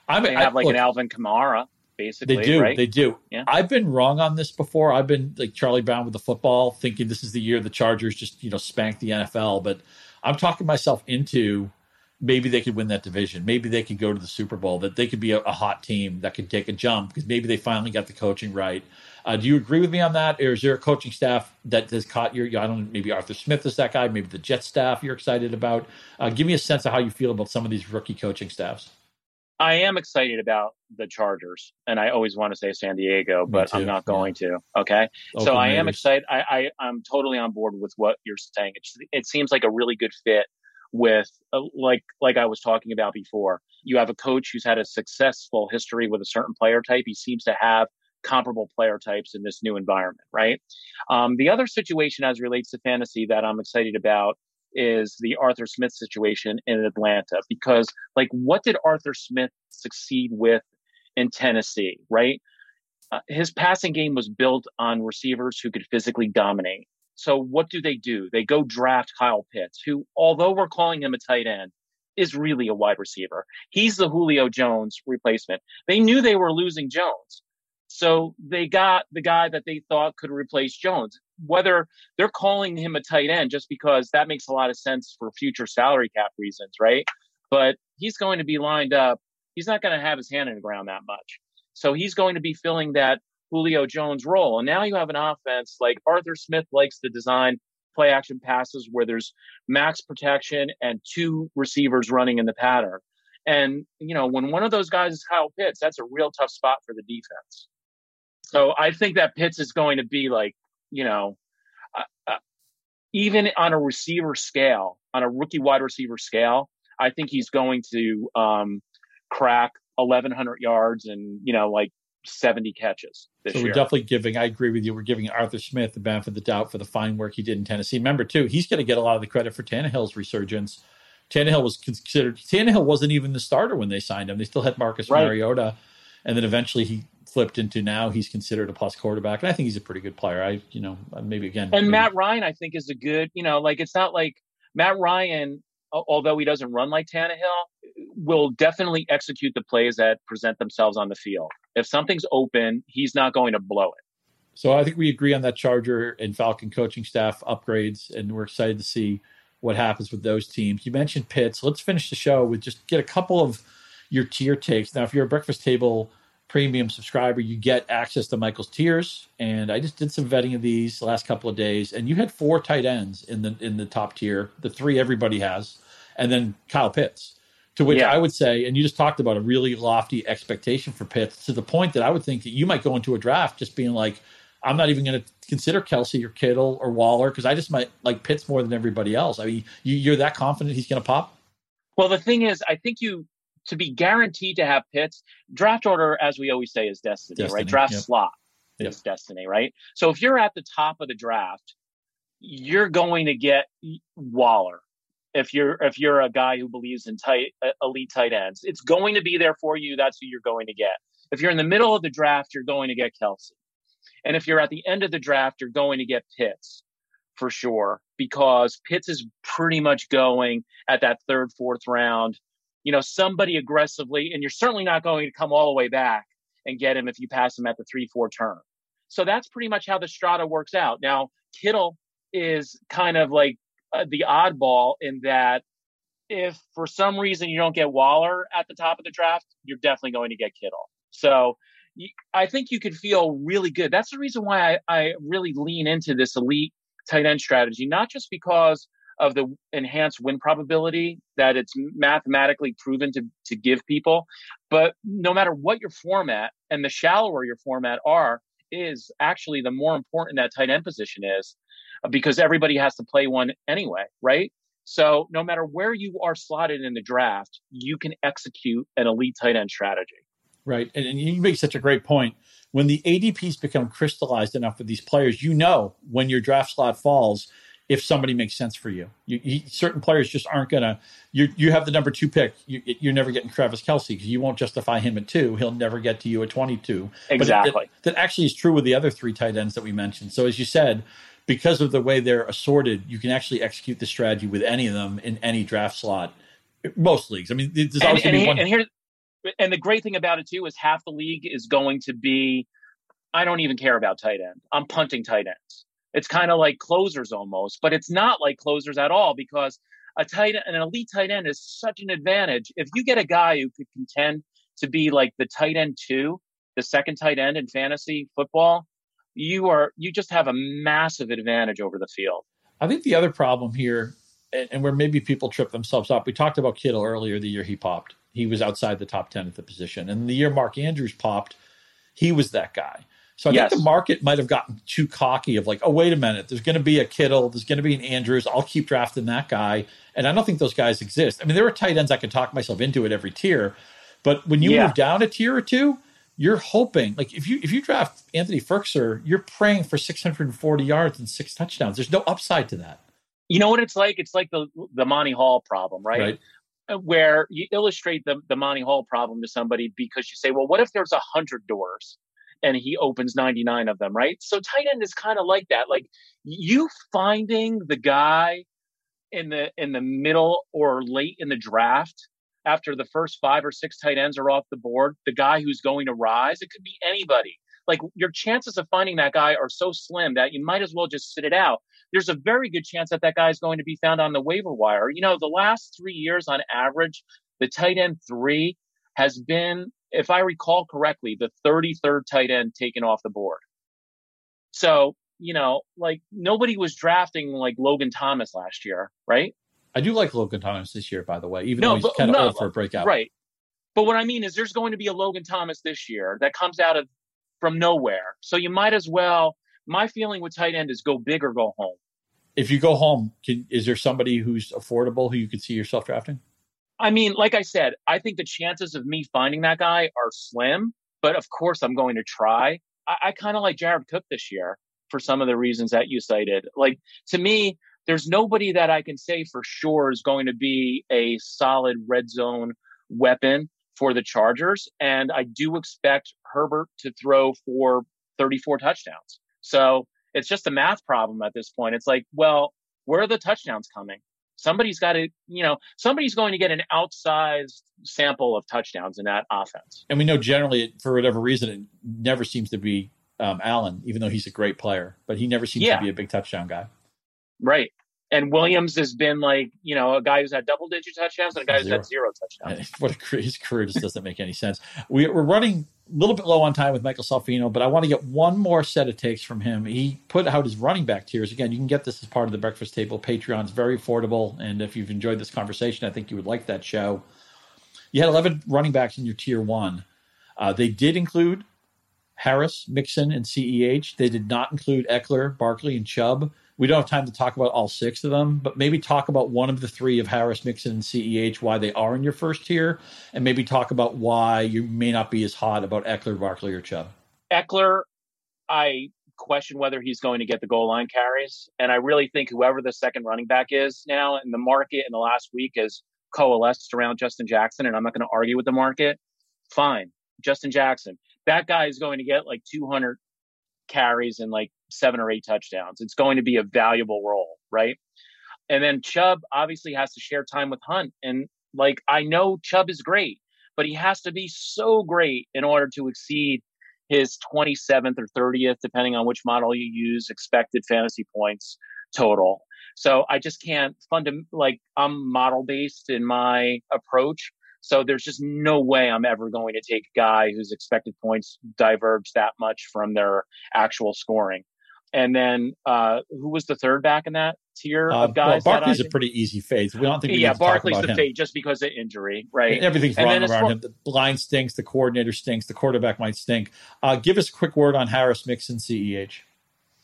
I'm, They I- have like look, an Alvin Kamara, basically. they do. Right? They do. Yeah. I've been wrong on this before. I've been like Charlie Brown with the football, thinking this is the year the Chargers just you know spank the NFL. But I'm talking myself into maybe they could win that division. Maybe they could go to the Super Bowl. That they could be a, a hot team that could take a jump because maybe they finally got the coaching right. Uh, do you agree with me on that, or is there a coaching staff that has caught your? I don't know. Maybe Arthur Smith is that guy. Maybe the Jet staff you're excited about. Uh, give me a sense of how you feel about some of these rookie coaching staffs. I am excited about the Chargers, and I always want to say San Diego, but I'm not yeah. going to. Okay, so Oakland I am excited. I, I I'm totally on board with what you're saying. It it seems like a really good fit with uh, like like I was talking about before. You have a coach who's had a successful history with a certain player type. He seems to have comparable player types in this new environment, right? Um, the other situation as relates to fantasy that I'm excited about is the Arthur Smith situation in Atlanta because like what did Arthur Smith succeed with in Tennessee, right? Uh, his passing game was built on receivers who could physically dominate. So what do they do? They go draft Kyle Pitts, who, although we're calling him a tight end, is really a wide receiver. He's the Julio Jones replacement. They knew they were losing Jones. So they got the guy that they thought could replace Jones. Whether they're calling him a tight end just because that makes a lot of sense for future salary cap reasons, right? But he's going to be lined up. He's not going to have his hand in the ground that much. So he's going to be filling that Julio Jones role. And now you have an offense like Arthur Smith likes to design play action passes where there's max protection and two receivers running in the pattern. And, you know, when one of those guys is Kyle Pitts, that's a real tough spot for the defense. So I think that Pitts is going to be like, you know, uh, uh, even on a receiver scale, on a rookie wide receiver scale, I think he's going to um, crack 1,100 yards and, you know, like 70 catches this So we're definitely giving. I agree with you. We're giving Arthur Smith the benefit of the doubt for the fine work he did in Tennessee. Remember, too, he's going to get a lot of the credit for Tannehill's resurgence. Tannehill was considered. Tannehill wasn't even the starter when they signed him. They still had Marcus Right. Mariota, and then eventually he flipped into now he's considered a plus quarterback, and I think he's a pretty good player. I, you know, maybe again. And maybe- Matt Ryan, I think, is a good, you know, like it's not like Matt Ryan, although he doesn't run like Tannehill, will definitely execute the plays that present themselves on the field. If something's open, he's not going to blow it. So I think we agree on that Charger and Falcon coaching staff upgrades, and we're excited to see what happens with those teams. You mentioned Pitts. Let's finish the show with just get a couple of your tier takes. Now, if you're a Breakfast Table premium subscriber, you get access to Michael's tiers, and I just did some vetting of these the last couple of days, and you had four tight ends in the in the top tier, the three everybody has, and then Kyle Pitts. To which Yeah. I would say, and you just talked about a really lofty expectation for Pitts to the point that I would think that you might go into a draft just being like, I'm not even going to consider Kelce or Kittle or Waller because I just might like Pitts more than everybody else. I mean, you, you're that confident he's going to pop? Well, the thing is, I think you to be guaranteed to have pits, draft order, as we always say, is destiny, Destiny, right? Draft yep. slot Yep. is destiny, right? So if you're at the top of the draft, you're going to get Waller. If you're if you're a guy who believes in tight uh, elite tight ends, it's going to be there for you. That's who you're going to get. If you're in the middle of the draft, you're going to get Kelce. And if you're at the end of the draft, you're going to get Pitts for sure because Pitts is pretty much going at that third, fourth round. You know, somebody aggressively, and you're certainly not going to come all the way back and get him if you pass him at the three, four turn. So that's pretty much how the strata works out. Now, Kittle is kind of like uh, the oddball in that if for some reason you don't get Waller at the top of the draft, you're definitely going to get Kittle. So I think you could feel really good. That's the reason why I, I really lean into this elite tight end strategy, not just because of the enhanced win probability that it's mathematically proven to, to give people, but no matter what your format and the shallower your format are, is actually the more important that tight end position is uh, because everybody has to play one anyway, right? So no matter where you are slotted in the draft, you can execute an elite tight end strategy. Right. And, and you make such a great point when the ADPs become crystallized enough with these players, you know when your draft slot falls if somebody makes sense for you. you, you certain players just aren't going to. You you have the number two pick. You, are never getting Travis Kelce because you won't justify him at two. He'll never get to you at 22. Exactly. But that, that actually is true with the other three tight ends that we mentioned. So as you said, because of the way they're assorted, you can actually execute the strategy with any of them in any draft slot. Most leagues. I mean, there's always and, going to be one. And here, and the great thing about it too is half the league is going to be. I don't even care about tight end. I'm punting tight ends. It's kind of like closers almost, but it's not like closers at all because a tight an elite tight end is such an advantage. If you get a guy who could contend to be like the tight end two, the second tight end in fantasy football, you are you just have a massive advantage over the field. I think the other problem here, and, and where maybe people trip themselves up, we talked about Kittle earlier the year he popped. He was outside the top ten at the position, and the year Mark Andrews popped, he was that guy. So I yes. think the market might have gotten too cocky of like, oh, wait a minute, there's going to be a Kittle, there's going to be an Andrews. I'll keep drafting that guy. And I don't think those guys exist. I mean, there are tight ends I can talk myself into at every tier. But when you yeah. move down a tier or two, you're hoping like if you if you draft Anthony Firkser, you're praying for 640 yards and six touchdowns. There's no upside to that. You know what it's like? It's like the the Monty Hall problem, right? right. Uh, where you illustrate the the Monty Hall problem to somebody because you say, well, what if there's a hundred doors? And he opens 99 of them, right? So tight end is kind of like that. Like you finding the guy in the in the middle or late in the draft after the first five or six tight ends are off the board, the guy who's going to rise, it could be anybody. Like your chances of finding that guy are so slim that you might as well just sit it out. There's a very good chance that that guy is going to be found on the waiver wire. You know, the last three years on average, the tight end three has been if I recall correctly, the 33rd tight end taken off the board. So, you know, like nobody was drafting like Logan Thomas last year, right? I do like Logan Thomas this year, by the way, even no, though he's kind of no, old for a breakout. Right. But what I mean is there's going to be a Logan Thomas this year that comes out of from nowhere. So you might as well my feeling with tight end is go big or go home. If you go home, can, is there somebody who's affordable who you could see yourself drafting? I mean, like I said, I think the chances of me finding that guy are slim, but of course I'm going to try. I, I kind of like Jared Cook this year for some of the reasons that you cited. Like to me, there's nobody that I can say for sure is going to be a solid red zone weapon for the Chargers. And I do expect Herbert to throw for 34 touchdowns. So it's just a math problem at this point. It's like, well, where are the touchdowns coming? Somebody's got to, you know, somebody's going to get an outsized sample of touchdowns in that offense. And we know generally, for whatever reason, it never seems to be um, Allen, even though he's a great player, but he never seems yeah. to be a big touchdown guy. Right. And Williams has been like, you know, a guy who's had double digit touchdowns and a guy who's had zero touchdowns. What a, his career just doesn't make any sense. We, are running little bit low on time with Michael Salfino, but I want to get one more set of takes from him. He put out his running back tiers. Again, you can get this as part of the Breakfast Table Patreon. It's very affordable. And if you've enjoyed this conversation, I think you would like that show. You had 11 running backs in your tier one. Uh, they did include Harris, Mixon, and CEH. They did not include Ekeler, Barkley, and Chubb. We don't have time to talk about all six of them, but maybe talk about one of the three of Harris, Mixon, and CEH, why they are in your first tier, and maybe talk about why you may not be as hot about Ekeler, Barkley, or Chubb. Ekeler, I question whether he's going to get the goal line carries. And I really think whoever the second running back is now in the market in the last week has coalesced around Justin Jackson, and I'm not going to argue with the market. Fine. Justin Jackson. That guy is going to get like 200 carries and like seven or eight touchdowns. It's going to be a valuable role, right? And then Chubb obviously has to share time with Hunt. And like, I know Chubb is great, but he has to be so great in order to exceed his 27th or 30th, depending on which model you use, expected fantasy points total. So I just can't fund like I'm model based in my approach. So there's just no way I'm ever going to take a guy whose expected points diverge that much from their actual scoring. And then uh, who was the third back in that tier uh, of guys? Well, Barkley's a pretty easy fade. We don't think yeah, Barkley's the fade just because of injury, right? And everything's and wrong around him. The line stinks. The coordinator stinks. The quarterback might stink. Uh, give us a quick word on Harris, Mixon, Ceh.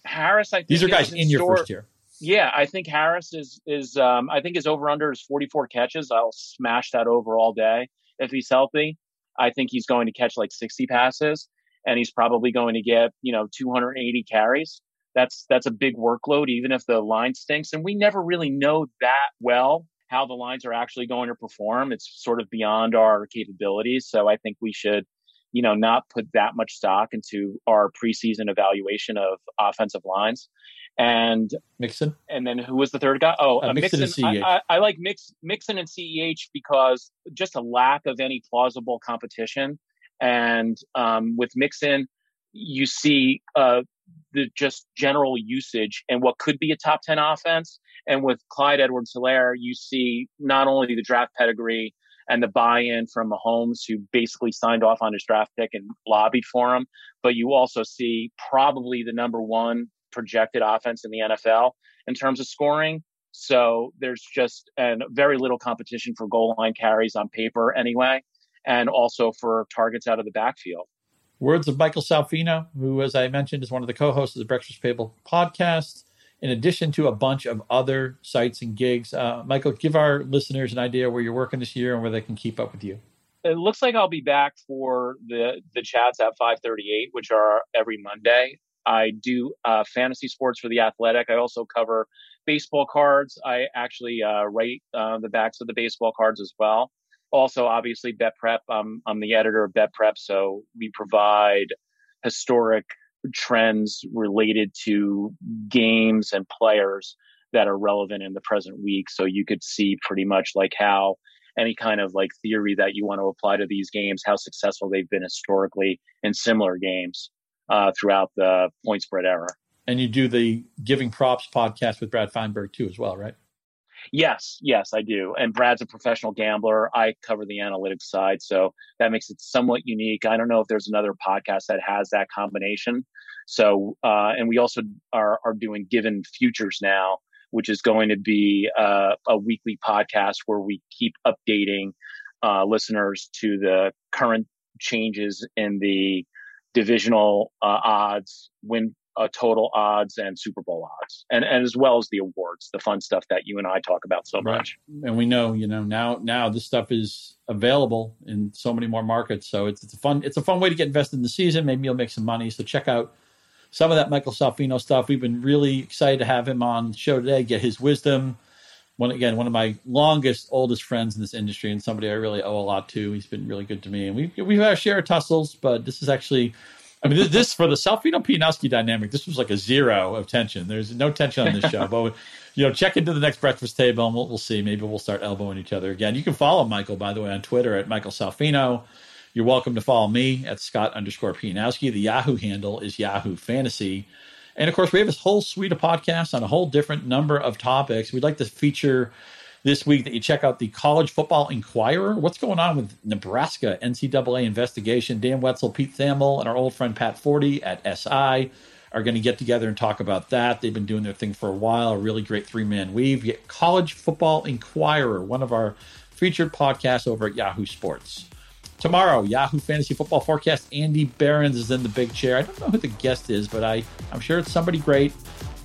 Harris, I think these are guys in, in your store, first year. Yeah, I think Harris is is um, I think his over under is 44 catches. I'll smash that over all day if he's healthy. I think he's going to catch like 60 passes. and he's probably going to get, you know, 280 carries. That's that's a big workload, even if the line stinks. And we never really know that well how the lines are actually going to perform. It's sort of beyond our capabilities. So I think we should, you know, not put that much stock into our preseason evaluation of offensive lines. And Mixon, and then who was the third guy? Oh, uh, uh, Mixon. Mixon I, I, I, like Mix, Mixon and Ceh because just a lack of any plausible competition. And um, with Mixon, you see uh, the just general usage and what could be a top 10 offense. And with Clyde Edwards Helaire, you see not only the draft pedigree and the buy in from Mahomes, who basically signed off on his draft pick and lobbied for him, but you also see probably the number one projected offense in the NFL in terms of scoring. So there's just and very little competition for goal line carries on paper anyway, and also for targets out of the backfield. Words of Michael Salfino, who, as I mentioned, is one of the co hosts of the Breakfast Table podcast, in addition to a bunch of other sites and gigs. Uh, Michael, give our listeners an idea where you're working this year and where they can keep up with you. It looks like I'll be back for the the chats at FiveThirtyEight, which are every Monday. I do uh, fantasy sports for the Athletic. I also cover baseball cards. I actually uh, write uh, the backs of the baseball cards as well also obviously bet prep. I'm, I'm the editor of bet prep so we provide historic trends related to games and players that are relevant in the present week. So you could see pretty much like how any kind of like theory that you want to apply to these games how successful they've been historically in similar games uh, throughout the point spread era. And you do the giving props podcast with brad feinberg too as well right Yes, yes, I do. And Brad's a professional gambler. I cover the analytics side, so that makes it somewhat unique. I don't know if there's another podcast that has that combination. So, uh, and we also are are doing Given Futures now, which is going to be uh, a weekly podcast where we keep updating uh, listeners to the current changes in the divisional uh, odds, win uh, total odds and Super Bowl odds, and, and as well as the awards, the fun stuff that you and I talk about so right. much. And we know, you know, now now this stuff is available in so many more markets. So it's it's a fun it's a fun way to get invested in the season. Maybe you'll make some money. So check out some of that Michael Salfino stuff. We've been really excited to have him on the show today, get his wisdom. One again, one of my longest, oldest friends in this industry, and somebody I really owe a lot to. He's been really good to me, and we we've had our share of tussles, but this is actually I mean, this, for the Salfino Pianowski dynamic, this was like a zero of tension. There's no tension on this show, but you know, check into the next breakfast table and we'll, we'll see. Maybe we'll start elbowing each other again. You can follow Michael, by the way, on Twitter at Michael Salfino. You're welcome to follow me at Scott underscore Pianowski. The Yahoo handle is Yahoo Fantasy. And of course, we have this whole suite of podcasts on a whole different number of topics. We'd like to feature this week that you check out the College Football Inquirer. What's going on with Nebraska NCAA investigation? Dan Wetzel, Pete Thamel, and our old friend Pat Forde at SI are going to get together and talk about that. They've been doing their thing for a while, a really great three man weave. College Football Inquirer, one of our featured podcasts over at Yahoo Sports. Tomorrow, Yahoo Fantasy Football Forecast. Andy Behrens is in the big chair. I don't know who the guest is, but I, I'm sure it's somebody great.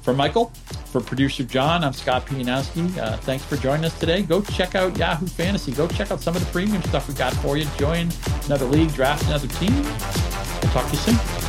For Michael, for producer John, I'm Scott Pianowski. Uh, thanks for joining us today. Go check out Yahoo Fantasy. Go check out some of the premium stuff we got for you. Join another league, draft another team. We'll talk to you soon.